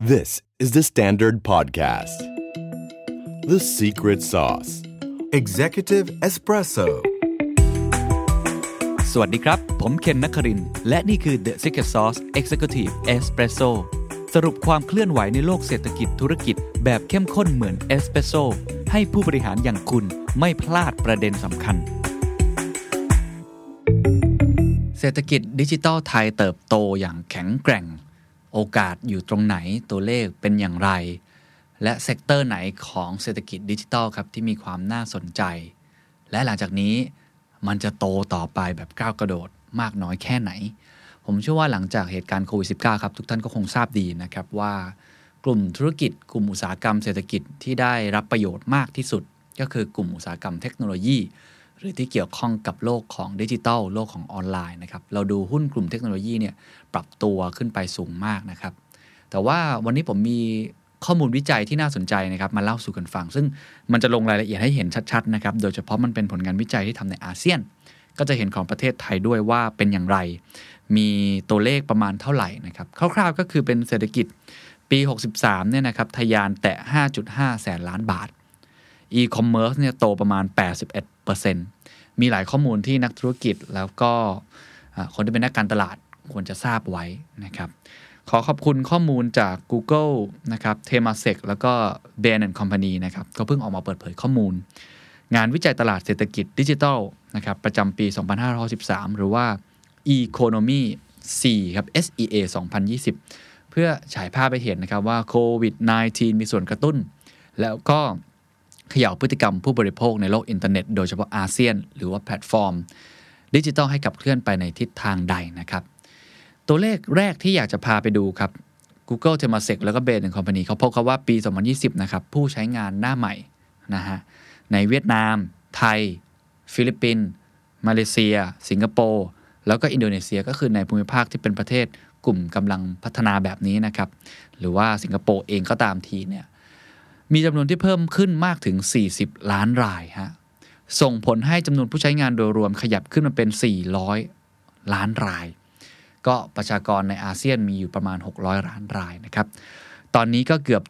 This is the Standard Podcast. The Secret Sauce Executive Espresso. สวัสดีครับ ผมเคนนักคริน และนี่คือ The Secret Sauce Executive Espresso สรุปความเคลื่อนไหวในโลกเศรษฐกิจธุรกิจแบบเข้มข้นเหมือนเอสเปรสโซให้ผู้บริหารอย่างคุณไม่พลาดประเด็นสำคัญ เศรษฐกิจดิจิทัลไทยเติบโตอย่างแข็งแกร่ง โอกาสอยู่ตรงไหนตัวเลขเป็นอย่างไร และ sector ไหนของเศรษฐกิจดิจิทัลครับที่มีความน่าสนใจ และหลังจากนี้มันจะโตต่อไปแบบก้าวกระโดดมากน้อยแค่ไหน ผมเชื่อว่าหลังจากเหตุการณ์โควิด -19 ครับทุกท่านก็คงทราบดีนะครับว่ากลุ่มธุรกิจ กลุ่มอุตสาหกรรมเศรษฐกิจที่ได้รับประโยชน์มากที่สุด ก็คือกลุ่มอุตสาหกรรมเทคโนโลยี หรือที่เกี่ยวข้องกับโลกของดิจิทัลโลกของออนไลน์นะครับเราดูหุ้นกลุ่มเทคโนโลยีเนี่ยปรับตัวขึ้นไปสูงมากนะครับ แต่ว่าวันนี้ผมมีข้อมูลวิจัยที่น่าสนใจนะครับมาเล่าสู่กันฟัง ซึ่งมันจะลงรายละเอียดให้เห็นชัดๆนะครับโดยเฉพาะมันเป็นผลงานวิจัยที่ทำในอาเซียน ก็จะเห็นของประเทศไทยด้วยว่าเป็นอย่างไร มีตัวเลขประมาณเท่าไหร่นะครับคร่าวๆก็คือเป็นเศรษฐกิจปี 63เนี่ยนะครับทะยานแตะ 5.5 แสนล้านบาท e-commerce เนี่ยโตประมาณ 81 มีหลายข้อมูลที่นักธุรกิจแล้วก็คนที่เป็นนักการตลาดควรจะทราบไว้นะครับขอขอบคุณข้อมูลจาก Google นะครับ t e m a s e c แล้วก็ Bain Company นะครับ ก็เพิ่งออกมาเปิดเผยข้อมูล งานวิจัยตลาดเศรษฐกิจดิจิทัลนะครับ ประจำปี 2513 หรือว่า Economy 4ครับ SEA 2020 เพื่อฉายภาพไปเห็นนะครับว่าโควิด -19 มีส่วนกระตุ้น แล้วก็ เขย่าพฤติกรรมผู้บริโภคในโลกอินเทอร์เน็ตโดยเฉพาะอาเซียน หรือว่าแพลตฟอร์ม ดิจิทัลให้ขับเคลื่อนไปในทิศทางใดนะครับ ตัวเลขแรกที่อยากจะพาไปดูครับ Google t e m a s e c แล้วก็ Bain Company เขาพบเขาว่าปี 2020 นะครับ ผู้ใช้งานหน้าใหม่นะฮะในเวียดนาม ไทย ฟิลิปปินส์มาเลเซีย สิงคโปร์แล้วก็อินโดนีเซียก็คือในภูมิภาคที่เป็นประเทศกลุ่มกำลังพัฒนาแบบนี้นะครับ หรือว่าสิงคโปร์เองก็ตามทีเนี่ย มีจำนวนที่เพิ่มขึ้นมากถึง 40 ล้านรายฮะส่งผลให้จำนวนผู้ใช้งานโดยรวมขยับขึ้นมาเป็น 400 ล้านราย ก็ประชากรในอาเซียนมีอยู่ประมาณ 600 ล้านรายนะครับ ตอนนี้ก็เกือบ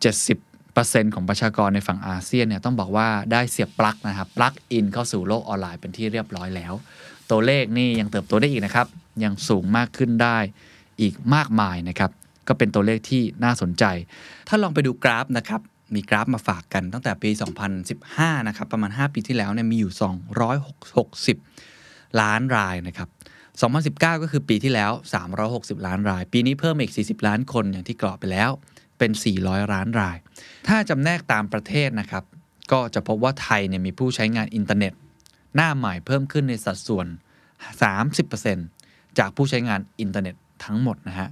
70%ของประชากรในฝั่งอาเซียนเนี่ยต้องบอกว่าได้เสียบปลั๊กนะครับปลั๊กอินเข้าสู่โลกออนไลน์เป็นที่เรียบร้อยแล้ว ตัวเลขนี่ยังเติบโตได้อีกนะครับ ยังสูงมากขึ้นได้อีกมากมายนะครับ ก็เป็นตัวเลขที่น่าสนใจ ถ้าลองไปดูกราฟนะครับ มีกราฟมาฝากกันตั้งแต่ปี 2015 นะครับ ประมาณ 5 ปีที่แล้วเนี่ยมีอยู่ 260 ล้านรายนะครับ 2019 ก็คือปีที่แล้ว 360 ล้านราย ปีนี้เพิ่มอีก 40 ล้านคนอย่างที่กรอบไปแล้ว เป็น 400 ล้านราย ถ้าจำแนกตามประเทศนะครับ ก็จะพบว่าไทยเนี่ยมีผู้ใช้งานอินเทอร์เน็ต หน้าใหม่เพิ่มขึ้นในสัดส่วน 30%จากผู้ใช้งานอินเทอร์เน็ตทั้งหมดนะฮะ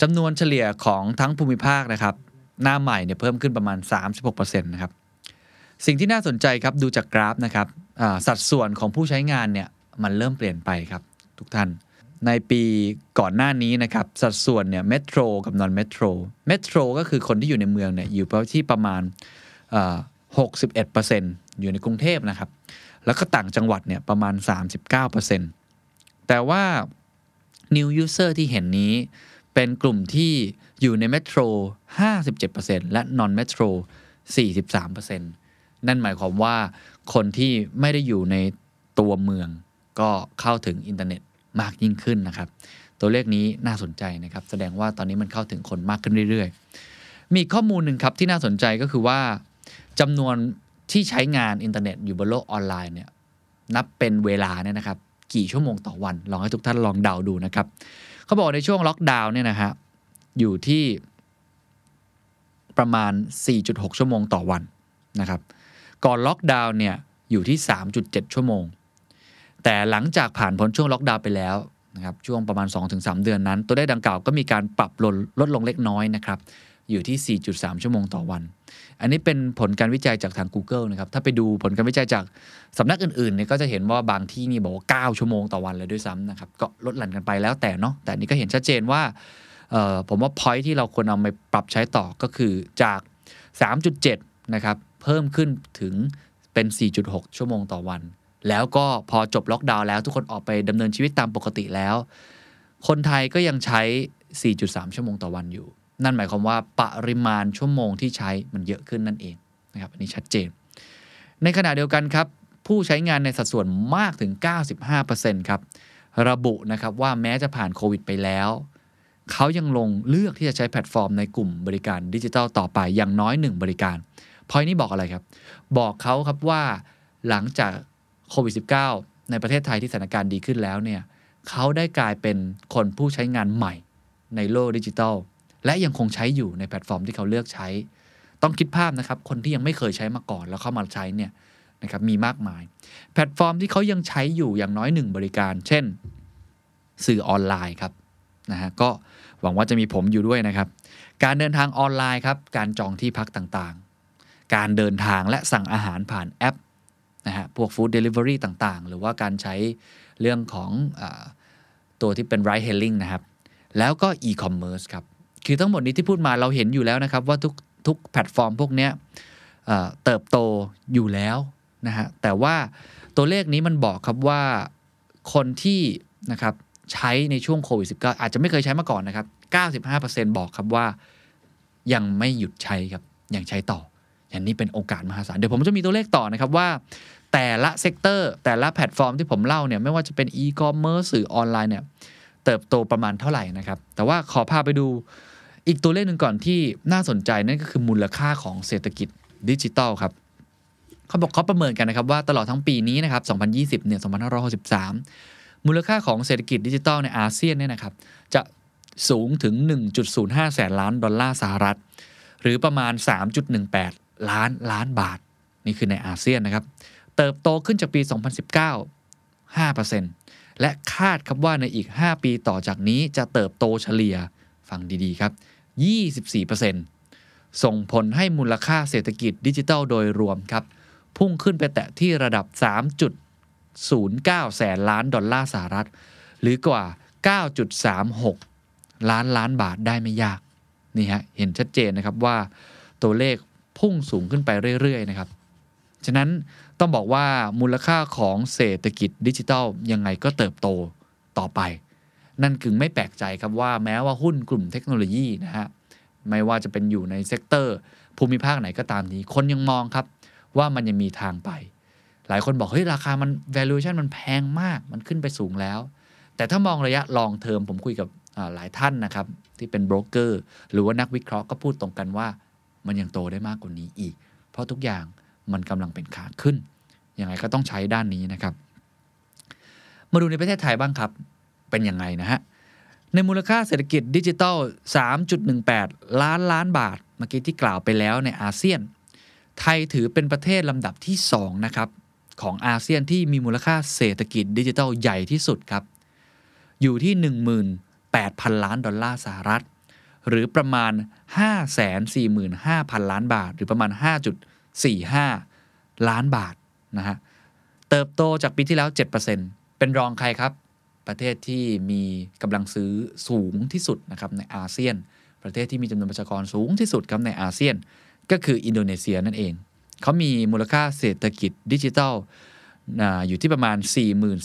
จำนวนเฉลี่ยของทั้งภูมิภาคนะครับ หน้าใหม่เนี่ยเพิ่มขึ้นประมาณ 36%นะครับสิ่งที่น่าสนใจครับดูจากกราฟนะครับสัดส่วนของผู้ใช้งานเนี่ยมันเริ่มเปลี่ยนไปครับทุกท่าน ในปีก่อนหน้านี้นะครับสัดส่วนเนี่ย Metro กับ Non Metro Metro ก็คือคนที่อยู่ในเมืองเนี่ยอยู่ที่ประมาณอ่า61%อยู่ในกรุงเทพนะครับ แล้วก็ต่างจังหวัดเนี่ยประมาณ 39%แต่ว่า New User ที่เห็นนี้เป็นกลุ่มที่ อยู่ใน Metro 57%และ Non Metro 43%นั่นหมายความว่าคนที่ไม่ได้อยู่ในตัวเมือง ก็เข้าถึงอินเทอร์เน็ตมากยิ่งขึ้นนะครับ ตัวเลขนี้น่าสนใจนะครับ แสดงว่าตอนนี้มันเข้าถึงคนมากขึ้นเรื่อยๆมีอีกข้อมูลหนึ่งครับที่น่าสนใจก็คือว่าจำนวนที่ใช้งานอินเทอร์เน็ตอยู่บนโลกออนไลน์เนี่ยนับเป็นเวลาเนี่ยนะครับ กี่ชั่วโมงต่อวัน ลองให้ทุกท่านลองเดาดูนะครับ เขาบอกในช่วงล็อกดาวน์เนี่ยนะฮะ อยู่ที่ประมาณ 4.6 ชั่วโมงต่อวันนะครับ ก่อนล็อกดาวน์เนี่ยอยู่ที่ 3.7 ชั่วโมง แต่หลังจากผ่านพ้นช่วงล็อกดาวน์ไปแล้วนะครับช่วงประมาณ 2-3 เดือนนั้น ตัวเลขดังกล่าวก็มีการปรับลดลดลงเล็กน้อยนะครับ อยู่ที่ 4.3 ชั่วโมงต่อวัน อันนี้เป็นผลการวิจัยจากทาง Google นะครับ ถ้าไปดูผลการวิจัยจากสำนักอื่นๆเนี่ยก็จะเห็นว่าบางที่นี่บอกว่า 9 ชั่วโมงต่อวันเลยด้วยซ้ำนะครับ ก็ลดหลั่นกันไปแล้วแต่เนาะแต่อันนี้ก็เห็นชัดเจนว่า ผมว่า point ที่เราควรเอาไปปรับใช้ต่อก็คือจาก 3.7 นะครับ เพิ่มขึ้นถึงเป็น 4.6 ชั่วโมงต่อวัน แล้วก็พอจบล็อกดาวน์แล้วทุกคนออกไปดำเนินชีวิตตามปกติแล้ว คนไทยก็ยังใช้ 4.3 ชั่วโมงต่อวันอยู่ นั่นหมายความว่าปริมาณชั่วโมงที่ใช้มันเยอะขึ้นนั่นเองนะครับอันนี้ชัดเจน ในขณะเดียวกันครับ ผู้ใช้งานในสัดส่วนมากถึง 95%ครับระบุนะครับว่าแม้จะผ่านโควิดไปแล้ว เขายังคงเลือกที่จะใช้แพลตฟอร์มในกลุ่มบริการดิจิทัลต่อไปอย่างน้อยหนึ่งบริการพอยนี้บอกอะไรครับ บอกเขาครับว่าหลังจากโควิด -19 ในประเทศไทยที่สถานการณ์ดีขึ้นแล้วเนี่ยเขาได้กลายเป็นคนผู้ใช้งานใหม่ในโลกดิจิทัลและยังคงใช้อยู่ในแพลตฟอร์มที่เขาเลือกใช้ ต้องคิดภาพนะครับ คนที่ยังไม่เคยใช้มาก่อนแล้วเข้ามาใช้เนี่ยนะครับมีมากมาย แพลตฟอร์มที่เขายังใช้อยู่อย่างน้อยหนึ่งบริการ เช่น สื่อออนไลน์ครับ นะฮะก็หวังว่าจะมีผมอยู่ด้วยนะครับ การเดินทางออนไลน์ครับ การจองที่พักต่างๆ การเดินทางและสั่งอาหารผ่านแอปนะฮะพวก food delivery ต่างๆ หรือว่าการใช้เรื่องของอตัวที่เป็น ride hailing นะครับ แล้วก็ e-commerce ครับ คือทั้งหมดนี้ที่พูดมาเราเห็นอยู่แล้วนะครับ ว่าทุกทุกแพลตฟอร์มพวกนี้เติบโตอยู่แล้วนะฮะแต่ว่าตัวเลขนี้มันบอกครับว่าคนที่นะครับ ใช้ในช่วงโควิด -19 อาจจะไม่เคยใช้มาก่อนนะครับ 95%บอกครับว่ายังไม่หยุดใช้ครับ ยังใช้ต่อ อย่างนี้เป็นโอกาสมหาศาล เดี๋ยวผมจะมีตัวเลขต่อนะครับว่า แต่ละ sector แต่ละแพลตฟอร์มที่ผมเล่าเนี่ยไม่ว่าจะเป็นอีคอมเมิร์ซสื่อออนไลน์เนี่ยเติบโตประมาณเท่าไหร่นะครับ แต่ว่าขอพาไปดูอีกตัวเลขหนึ่งก่อนที่น่าสนใจนั่นก็คือมูลค่าของเศรษฐกิจดิจิตอลครับเขาบอกเขาประเมินกันนะครับว่าตลอดทั้งปีนี้นะครับ 2020 เนี่ย 2563 มูลค่าของเศรษฐกิจดิจิตอลในอาเซียนเนี่ยนะครับจะสูงถึง 1.05 แสนล้านดอลลาร์สหรัฐ หรือประมาณ 3.18 ล้านล้านบาท นี่คือในอาเซียนนะครับ เติบโตขึ้นจากปี 2019 5%และคาดครับว่าในอีก 5 ปีต่อจากนี้จะเติบโตเฉลี่ยฟังดีๆครับ 24%ส่งผลให้มูลค่าเศรษฐกิจดิจิทัลโดยรวมครับ พุ่งขึ้นไปแตะที่ระดับ 3.09 แสนล้านดอลลาร์สหรัฐ หรือกว่า 9.36 ล้านล้านบาทได้ไม่ยาก นี่ฮะ เห็นชัดเจนนะครับว่าตัวเลขพุ่งสูงขึ้นไปเรื่อย ๆ นะครับ ฉะนั้นต้องบอกว่ามูลค่าของเศรษฐกิจดิจิทัลยังไงก็เติบโตต่อไป นั่นคือไม่แปลกใจครับว่าแม้ว่าหุ้นกลุ่มเทคโนโลยีนะฮะไม่ว่าจะเป็นอยู่ใน sector ภูมิภาคไหนก็ตามนี้ คนยังมองครับว่ามันยังมีทางไป หลายคนบอกเฮ้ยราคามัน valuation มันแพงมากมันขึ้นไปสูงแล้ว แต่ถ้ามองระยะ long term ผมคุยกับหลายท่านนะครับ ที่เป็นโบรกเกอร์หรือว่านักวิเคราะห์ก็พูดตรงกันว่า มันยังโตได้มากกว่านี้อีก เพราะทุกอย่างมันกำลังเป็นขาขึ้นยังไงก็ต้องใช้ด้านนี้นะครับ มาดูในประเทศไทยบ้างครับ เป็นยังไงนะฮะในมูลค่าเศรษฐกิจดิจิทัล3.18 ล้านล้านบาท เมื่อกี้ที่กล่าวไปแล้วในอาเซียน ไทยถือเป็นประเทศลำดับที่ 2 นะครับ ของอาเซียนที่มีมูลค่าเศรษฐกิจดิจิทัลใหญ่ที่สุดครับ อยู่ที่ 18,000 ล้านดอลลาร์สหรัฐ หรือประมาณ 545,000 ล้านบาท หรือประมาณ 5.45 ล้านบาทนะฮะ เติบโตจากปีที่แล้ว 7%เป็นรองใครครับ ประเทศที่มีกำลังซื้อสูงที่สุดนะครับในอาเซียน ประเทศที่มีจำนวนประชากรสูงที่สุดครับในอาเซียน ก็คืออินโดนีเซียนั่นเอง เขามีมูลค่าเศรษฐกิจดิจิทัลอยู่ที่ประมาณ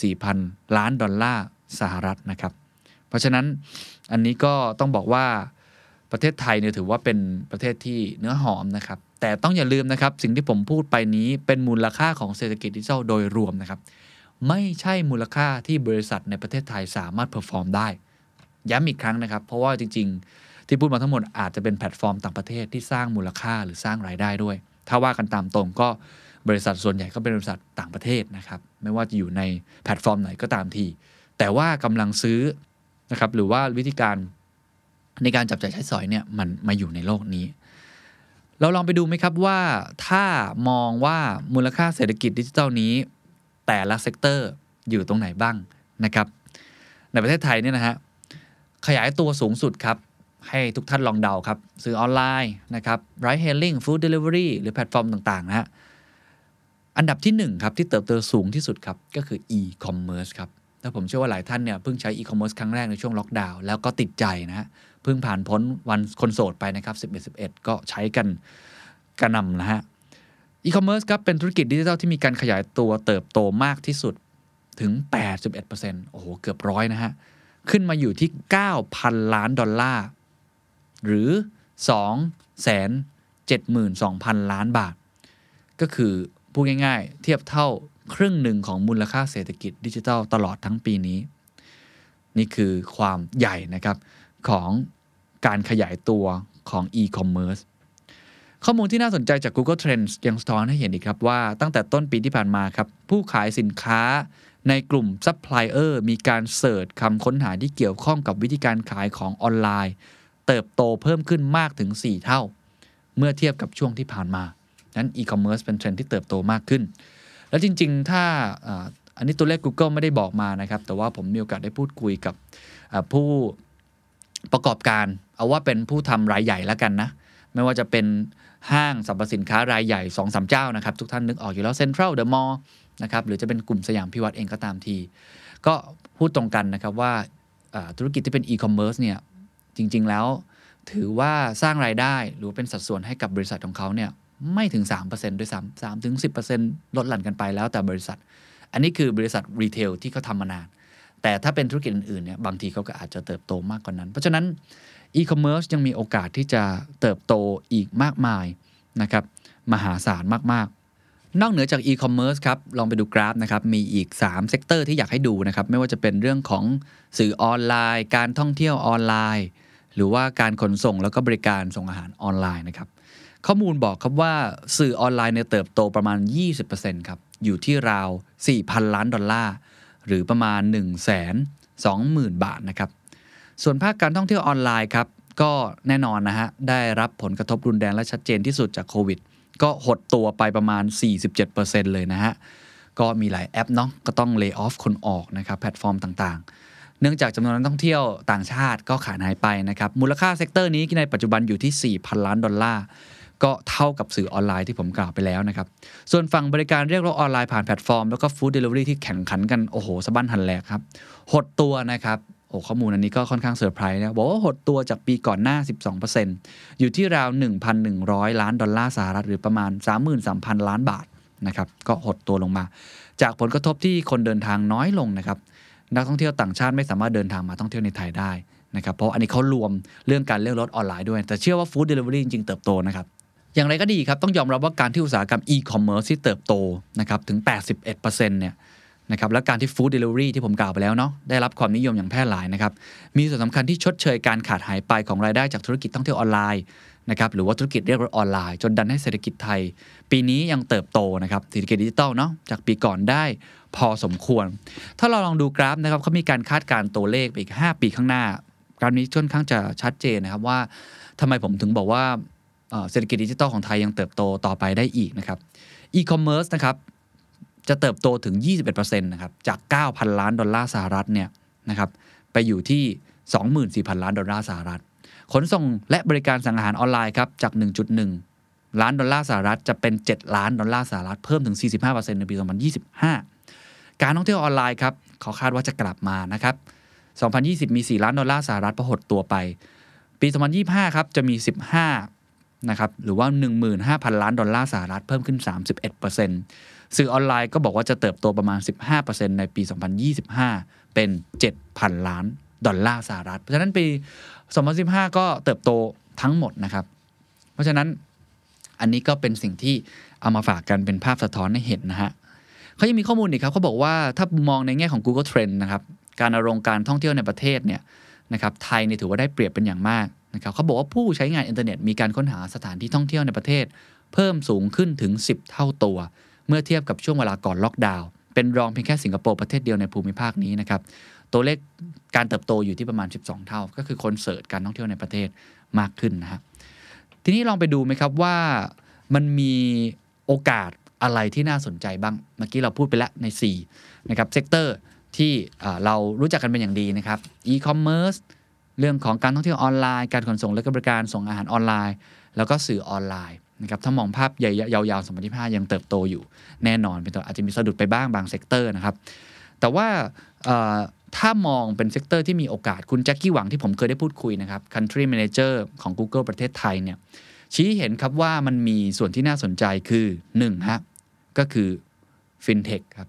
44,000 ล้านดอลลาร์สหรัฐนะครับ เพราะฉะนั้นอันนี้ก็ต้องบอกว่าประเทศไทยเนี่ยถือว่าเป็นประเทศที่เนื้อหอมนะครับ แต่ต้องอย่าลืมนะครับ สิ่งที่ผมพูดไปนี้เป็นมูลค่าของเศรษฐกิจดิจิทัลโดยรวมนะครับ ไม่ใช่มูลค่าที่บริษัทในประเทศไทยสามารถ perform ได้ ย้ำอีกครั้งนะครับ เพราะว่าจริง ๆ ที่พูดมาทั้งหมดอาจจะเป็นแพลตฟอร์มต่างประเทศที่สร้างมูลค่าหรือสร้างรายได้ด้วย ถ้าว่ากันตามตรงก็บริษัทส่วนใหญ่ก็เป็นบริษัทต่างประเทศนะครับ ไม่ว่าจะอยู่ในแพลตฟอร์มไหนก็ตามที แต่ว่ากำลังซื้อนะครับหรือว่าวิธีการในการจับจ่ายใช้สอยเนี่ยมันมาอยู่ในโลกนี้ เราลองไปดูไหมครับว่าถ้ามองว่ามูลค่าเศรษฐกิจดิจิทัลนี้ แต่ละ sector อยู่ตรงไหนบ้างนะครับ ในประเทศไทยเนี่ยนะฮะขยายตัวสูงสุดครับ ให้ทุกท่านลองเดาครับซื้อออนไลน์นะครับ ride hailing food delivery หรือแพลตฟอร์มต่างๆนะฮะอันดับที่1ครับที่เติบโตสูงที่สุดครับก็คือ e-commerce ครับแล้วผมเชื่อว่าหลายท่านเนี่ยเพิ่งใช้ e-commerce ครั้งแรกในช่วงล็อกดาวน์แล้วก็ติดใจนะเพิ่งผ่านพ้นวันคนโสดไปนะครับ11 11 ก็ใช้กันกระนำนะฮะ e-commerce ครับเป็นธุรกิจดิจิทัลที่มีการขยายตัวเติบโตมากที่สุดถึง 81%โอ้โห เกือบร้อยนะฮะ ขึ้นมาอยู่ที่ 9,000 ล้านดอลลาร์ หรือ 2 7 2 0 0 0 ล้านบาท ก็คือพูดง่ายๆ เทียบเท่าครึ่งหนึ่งของมูลค่าเศรษฐกิจดิจิทัลตลอดทั้งปีนี้ นี่คือความใหญ่นะครับของการขยายตัวของ e-commerce ข้อมูลที่น่าสนใจจาก Google Trends ยังสะท้อนให้เห็นอีกครับว่าตั้งแต่ต้นปีที่ผ่านมาครับ ผู้ขายสินค้าในกลุ่มซัพพลายเออร์มีการ search คำค้นหาที่เกี่ยวข้องกับวิธีการขายของออนไลน์ เติบโตเพิ่มขึ้นมากถึง 4 เท่า เมื่อเทียบกับช่วงที่ผ่านมา นั้นอีคอมเมิร์ซเป็นเทรนด์ที่เติบโตมากขึ้น แล้วจริง ๆ ถ้าอันนี้ตัวเลข Google ไม่ได้บอกมานะครับ แต่ว่าผมมีโอกาสได้พูดคุยกับผู้ประกอบการ เอาว่าเป็นผู้ทำรายใหญ่แล้วกันนะ ไม่ว่าจะเป็นห้างสรรพสินค้ารายใหญ่2อสเจ้านะครับ ทุกท่านนึกออกอยู่แล้วเซ็นทรัลเดอะมอลล์นะครับหรือจะเป็นกลุ่มสยามพิวัตรเองก็ตามที ก็พูดตรงกันนะครับว่าธุรกิจที่เป็นอีคอมเมิร์ซเนี่ย จริง ๆ แล้วถือว่าสร้างรายได้หรือเป็นสัดส่วนให้กับบริษัทของเขาเนี่ยไม่ถึง 3%ด้วยซ้ำสามถึงสี่ลดหลั่นกันไปแล้วแต่บริษัท อันนี้คือบริษัท retail ที่เขาทำมานาน แต่ถ้าเป็นธุรกิจอื่นๆเนี่ยบางทีเขาก็อาจจะเติบโตมากกว่านั้น เพราะฉะนั้นอีคอมเมิร์ซยังมีโอกาสที่จะเติบโตอีกมากมายนะครับมหาศาลมากๆ นอกเหนือจากอีคอมเมิร์ซครับ ลองไปดูกราฟนะครับ มีอีก 3 sector ที่อยากให้ดูนะครับ ไม่ว่าจะเป็นเรื่องของสื่อออนไลน์ การท่องเที่ยวออนไลน์ หรือว่าการขนส่งแล้วก็บริการส่งอาหารออนไลน์นะครับ ข้อมูลบอกครับว่าสื่อออนไลน์เนี่ยเติบโตประมาณ 20%ครับ อยู่ที่ราว 4,000 ล้านดอลลาร์ หรือประมาณ 1 2 0 0 0 0 บาทนะครับ ส่วนภาคการท่องเที่ยวออนไลน์ครับ ก็แน่นอนนะฮะ ได้รับผลกระทบรุนแรงและชัดเจนที่สุดจากโควิด ก็หดตัวไปประมาณ 47%เลยนะฮะ ก็มีหลายแอปเนาะ ก็ต้อง lay off คนออกนะครับ แพลตฟอร์มต่างๆ นื่องจากจำนวนนักท่องเที่ยวต่างชาติก็ขาดหายไปนะครับ มูลค่า sector นี้ในปัจจุบันอยู่ที่ 4,000 ล้านดอลลาร์ ก็เท่ากับสื่อออนไลน์ที่ผมกล่าวไปแล้วนะครับ ส่วนฝั่งบริการเรียกรถออนไลน์ผ่านแพลตฟอร์ม แล้วก็ food delivery ที่แข่งขันกัน โอ้โหสะบั้นหั่นแหลกครับ หดตัวนะครับโอ้ข้อมูลอันนี้ก็ค่อนข้างเซอร์ไพรส์นะบอกว่าหดตัวจากปีก่อนหน้า 12%อยู่ที่ราว 1,100 ล้านดอลลาร์สหรัฐหรือประมาณ 33,000 ล้านบาทนะครับก็หดตัวลงมา จากผลกระทบที่คนเดินทางน้อยลงนะครับ นักท่องเที่ยวต่างชาติไม่สามารถเดินทางมาท่องเที่ยวในไทยได้นะครับเพราะอันนี้เขารวมเรื่องการเรียกรถออนไลน์ด้วย แต่เชื่อว่า food delivery จริงๆ เติบโตนะครับอย่างไรก็ดีครับ ต้องยอมรับว่าการที่อุตสาหกรรมอีคอมเมิร์ซที่เติบโตนะครับถึง 81%เนี่ยนะครับและการที่ food delivery ที่ผมกล่าวไปแล้วเนาะได้รับความนิยมอย่างแพร่หลายนะครับมีส่วนสำคัญที่ชดเชยการขาดหายไปของรายได้จากธุรกิจท่องเที่ยวออนไลน์ นะครับหรือว่าธุรกิจเรียกรถออนไลน์ จนดันให้เศรษฐกิจไทย ปีนี้ยังเติบโตนะครับเศรษฐกิจดิจิตอลเนาะจากปีก่อนได้พอสมควร ถ้าเราลองดูกราฟนะครับเขามีการคาดการณ์ตัวเลขไปอีก 5 ปีข้างหน้ากราฟนี้ค่อนข้างจะชัดเจนนะครับว่าทำไมผมถึงบอกว่าเศรษฐกิจดิจิตอลของไทยยังเติบโตต่อไปได้อีกนะครับอีคอมเมิร์ซนะครับจะเติบโตถึง 21%นะครับจาก 9,000 ล้านดอลลาร์สหรัฐเนี่ยนะครับไปอยู่ที่ 24,000 ล้านดอลลาร์สหรัฐ ขนส่งและบริการสั่งอาหารออนไลน์ครับจาก 1.1 ล้านดอลลาร์สหรัฐจะเป็น 7 ล้านดอลลาร์สหรัฐเพิ่มถึง 45%ในปี 2025 การท่องเที่ยวออนไลน์ครับเขาคาดว่าจะกลับมานะครับ 2020 มี 4 ล้านดอลลาร์สหรัฐประหดตัวไป ปี 2025 ครับจะมี 15 นะครับหรือว่า 15,000 ล้านดอลลาร์สหรัฐเพิ่มขึ้น 31%สื่อออนไลน์ก็บอกว่าจะเติบโตประมาณ 15%ในปี 2025 เป็น 7,000 ล้าน ดอลลาร์สหรัฐ เพราะฉะนั้นปี 2015 ก็เติบโตทั้งหมดนะครับ เพราะฉะนั้นอันนี้ก็เป็นสิ่งที่เอามาฝากกันเป็นภาพสะท้อนให้เห็นนะฮะเขายังมีข้อมูลอีกครับเขาบอกว่าถ้ามองในแง่ของ Google Trend นะครับการอรงการท่องเที่ยวในประเทศเนี่ยนะครับไทยเนี่ยถือว่าได้เปรียบเป็นอย่างมากนะครับเขาบอกว่าผู้ใช้งานอินเทอร์เน็ตมีการค้นหาสถานที่ท่องเที่ยวในประเทศ เพิ่มสูงขึ้นถึง 10 เท่าตัว เมื่อเทียบกับช่วงเวลาก่อนล็อกดาวน์เป็นรองเพียงแค่สิงคโปร์ประเทศเดียวในภูมิภาคนี้นะครับ ตัวเลขการเติบโตอยู่ที่ประมาณ 12 เท่า ก็คือคน search การท่องเที่ยวในประเทศมากขึ้นนะครับทีนี้ลองไปดูไหมครับว่ามันมีโอกาสอะไรที่น่าสนใจบ้าง เมื่อกี้เราพูดไปแล้วใน4นะครับ sector ที่เรารู้จักกันเป็นอย่างดีนะครับอีคอมเมิร์ซเรื่องของการท่องเที่ยวออนไลน์ การขนส่งและก็บริการส่งอาหารออนไลน์ แล้วก็สื่อออนไลน์นะครับถ้ามองภาพใหญ่ยาวๆ2025ยังเติบโตอยู่แน่นอนเป็นตัวอาจจะมีสะดุดไปบ้างบาง sector นะครับแต่ว่า ถ้ามองเป็น sector ที่มีโอกาสคุณแจ็คกี้หวางที่ผมเคยได้พูดคุยนะครับ Country Manager ของ Google ประเทศไทยเนี่ยชี้เห็นครับว่ามันมีส่วนที่น่าสนใจคือ1ฮะก็คือ FinTech ครับ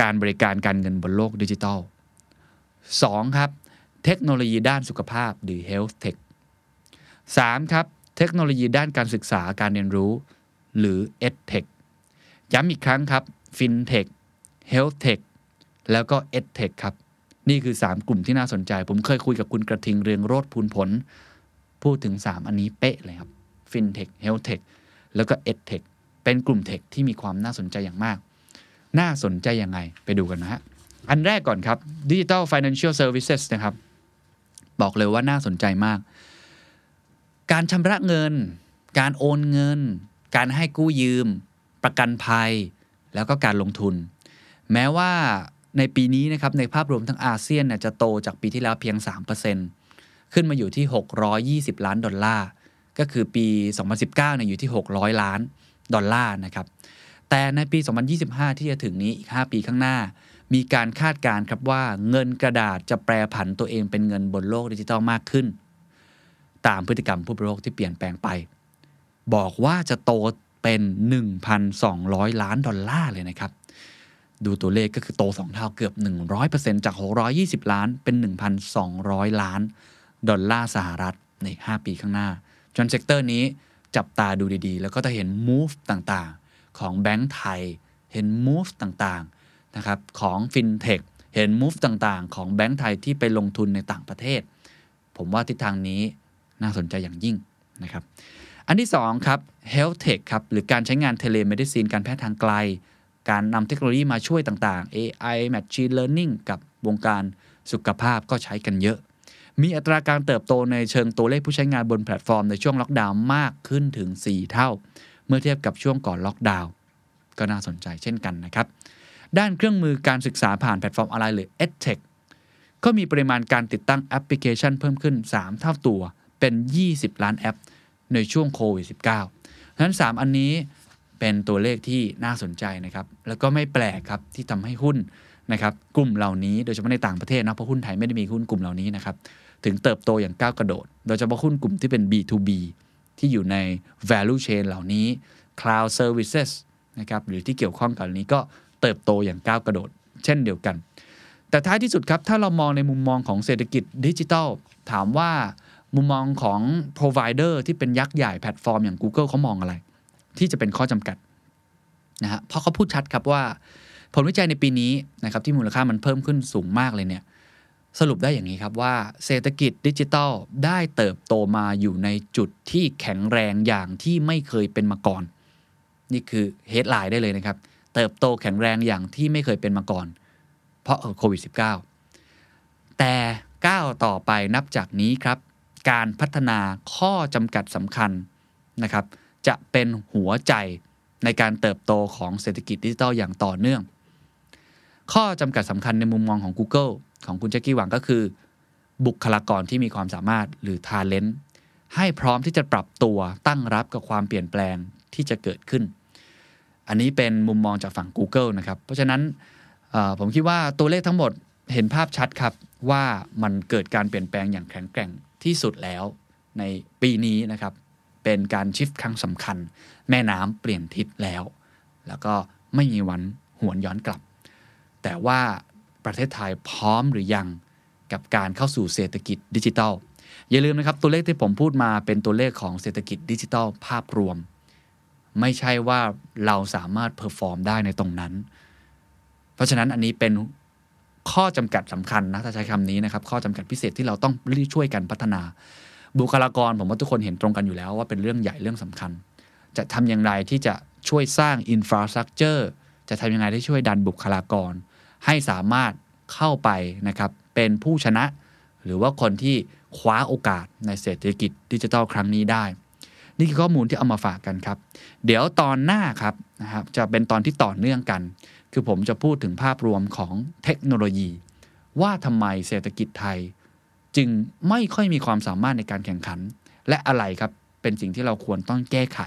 การบริการการเงินบนโลกดิจิทัล 2 ครับ เทคโนโลยีด้านสุขภาพหรือ Health Tech 3. ครับ เทคโนโลยีด้านการศึกษาการเรียนรู้ หรือ EdTech ย้ำอีกครั้งครับ FinTech HealthTech แล้วก็ EdTech ครับ นี่คือ 3 กลุ่มที่น่าสนใจ ผมเคยคุยกับคุณกระทิงเรืองโรธพูนผล พูดถึง 3 อันนี้เป๊ะเลยครับ FinTech HealthTech แล้วก็ EdTech เป็นกลุ่มเทคที่มีความน่าสนใจอย่างมาก น่าสนใจยังไงไปดูกันนะฮะ อันแรกก่อนครับ Digital Financial Services นะครับ บอกเลยว่าน่าสนใจมาก การชำระเงิน การโอนเงิน การให้กู้ยืม ประกันภัย แล้วก็การลงทุน แม้ว่า ในปีนี้นะครับในภาพรวมทั้งอาเซียนเนี่ยจะโตจากปีที่แล้วเพียง 3%ขึ้นมาอยู่ที่ 620 ล้านดอลลาร์ ก็คือปี 2019เนี่ยอยู่ที่ 600 ล้านดอลลาร์นะครับแต่ในปี 2025 ที่จะถึงนี้อีก 5 ปีข้างหน้า มีการคาดการณ์ครับว่าเงินกระดาษจะแปรผันตัวเองเป็นเงินบนโลกดิจิทัลมากขึ้น ตามพฤติกรรมผู้บริโภคที่เปลี่ยนแปลงไป บอกว่าจะโตเป็น 1,200 ล้านดอลลาร์เลยนะครับ ดูตัวเลขก็คือโต 2 เท่าเกือบ 100%จาก 620 ล้านเป็น 1,200 ล้าน ดอลลาร์สหรัฐใน 5 ปีข้างหน้าจน sector นี้จับตาดูดีๆ แล้วก็จะเห็น move ต่างๆ ของแบงก์ไทย เห็น move ต่างๆนะครับของ FinTech เห็น move ต่างๆ ของแบงก์ไทยที่ไปลงทุนในต่างประเทศ ผมว่าทิศทางนี้น่าสนใจอย่างยิ่งนะครับอันที่2ครับ Health Tech ครับหรือการใช้งาน telemedicine การแพทย์ทางไกล การนำเทคโนโลยีมาช่วยต่างๆ AI Machine Learning กับวงการสุขภาพก็ใช้กันเยอะ มีอัตราการเติบโตในเชิงตัวเลขผู้ใช้งานบนแพลตฟอร์มในช่วงล็อกดาวน์มากขึ้นถึง 4 เท่า เมื่อเทียบกับช่วงก่อนล็อกดาวน์ก็น่าสนใจเช่นกันนะครับ ด้านเครื่องมือการศึกษาผ่านแพลตฟอร์มออนไลน์หรือ EdTech ก็มีปริมาณการติดตั้งแอปพลิเคชันเพิ่มขึ้น 3 เท่าตัวเป็น 20 ล้านแอป ในช่วงโควิด -19 ดังนั้น 3 อันนี้ เป็นตัวเลขที่น่าสนใจนะครับแล้วก็ไม่แปลกครับที่ทำให้หุ้นนะครับกลุ่มเหล่านี้โดยเฉพาะในต่างประเทศนะเพราะหุ้นไทยไม่ได้มีหุ้นกลุ่มเหล่านี้นะครับถึงเติบโตอย่างก้าวกระโดด โดยเฉพาะหุ้นกลุ่มที่เป็น B2B ที่อยู่ใน value chain เหล่านี้ cloud services นะครับหรือที่เกี่ยวข้องกับนี้ก็เติบโตอย่างก้าวกระโดด เช่นเดียวกัน แต่ท้ายที่สุดครับ ถ้าเรามองในมุมมองของเศรษฐกิจดิจิทัล ถามว่ามุมมองของ provider ที่เป็นยักษ์ใหญ่แพลตฟอร์มอย่าง Google เขามองอะไร ที่จะเป็นข้อจำกัดนะฮะเพราะเขาพูดชัดครับว่า ผลวิจัยในปีนี้นะครับที่มูลค่ามันเพิ่มขึ้นสูงมากเลยเนี่ยสรุปได้อย่างนี้ครับว่าเศรษฐกิจดิจิทัลได้เติบโตมาอยู่ในจุดที่แข็งแรงอย่างที่ไม่เคยเป็นมาก่อน นี่คือเฮดไลน์ได้เลยนะครับ เติบโตแข็งแรงอย่างที่ไม่เคยเป็นมาก่อน เพราะโควิด -19 แต่ก้าวต่อไปนับจากนี้ครับ การพัฒนาข้อจำกัดสำคัญนะครับ จะเป็นหัวใจในการเติบโตของเศรษฐกิจดิจิทัลอย่างต่อเนื่อง ข้อจำกัดสำคัญในมุมมองของ Google ของคุณแจ็คกี้หวังก็คือ บุคลากรที่มีความสามารถหรือ Talent ให้พร้อมที่จะปรับตัวตั้งรับกับความเปลี่ยนแปลงที่จะเกิดขึ้น อันนี้เป็นมุมมองจากฝั่ง Google นะครับ เพราะฉะนั้นผมคิดว่าตัวเลขทั้งหมดเห็นภาพชัดครับว่ามันเกิดการเปลี่ยนแปลงอย่างแข็งแกร่งที่สุดแล้วในปีนี้นะครับ เป็นการชิฟครั้งสำคัญ แม่น้ำเปลี่ยนทิศแล้ว แล้วก็ไม่มีวันหวนย้อนกลับ แต่ว่าประเทศไทยพร้อมหรือยังกับการเข้าสู่เศรษฐกิจดิจิทัล อย่าลืมนะครับ ตัวเลขที่ผมพูดมาเป็นตัวเลขของเศรษฐกิจดิจิทัลภาพรวม ไม่ใช่ว่าเราสามารถ perform ได้ในตรงนั้น เพราะฉะนั้นอันนี้เป็นข้อจำกัดสำคัญนะถ้าใช้คำนี้นะครับ ข้อจำกัดพิเศษที่เราต้องรีบช่วยกันพัฒนา บุคลากรผมว่าทุกคนเห็นตรงกันอยู่แล้วว่าเป็นเรื่องใหญ่เรื่องสำคัญ จะทำอย่างไรที่จะช่วยสร้างอินฟราสตรักเจอร์จะทำยังไงที่ช่วยดันบุคลากร ให้สามารถเข้าไปนะครับเป็นผู้ชนะ หรือว่าคนที่คว้าโอกาสในเศรษฐกิจดิจิทัลครั้งนี้ได้ นี่คือข้อมูลที่เอามาฝากกันครับ เดี๋ยวตอนหน้าครับนะครับจะเป็นตอนที่ต่อเนื่องกัน คือผมจะพูดถึงภาพรวมของเทคโนโลยี ว่าทำไมเศรษฐกิจไทย จึงไม่ค่อยมีความสามารถในการแข่งขัน และอะไรครับเป็นสิ่งที่เราควรต้องแก้ไข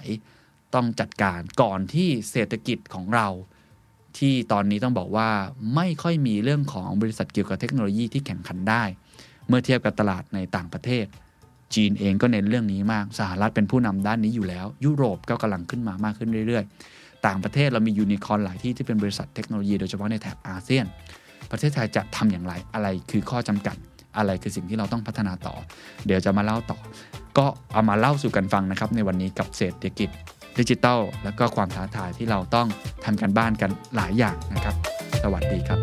ต้องจัดการก่อนที่เศรษฐกิจของเรา ที่ตอนนี้ต้องบอกว่าไม่ค่อยมีเรื่องของบริษัทเกี่ยวกับเทคโนโลยีที่แข่งขันได้ เมื่อเทียบกับตลาดในต่างประเทศ จีนเองก็เน้นเรื่องนี้มากสหรัฐเป็นผู้นำด้านนี้อยู่แล้ว ยุโรปก็กำลังขึ้นมามากขึ้นเรื่อย ๆ ต่างประเทศเรามียูนิคอร์นหลายที่ที่เป็นบริษัทเทคโนโลยีโดยเฉพาะในแถบอาเซียน ประเทศไทยจะทำอย่างไรอะไรคือข้อจำกัด อะไรคือสิ่งที่เราต้องพัฒนาต่อ เดี๋ยวจะมาเล่าต่อ ก็เอามาเล่าสู่กันฟังนะครับในวันนี้กับเศรษฐกิจดิจิทัลและก็ความท้าทายที่เราต้องทำกันบ้านกันหลายอย่างนะครับ สวัสดีครับ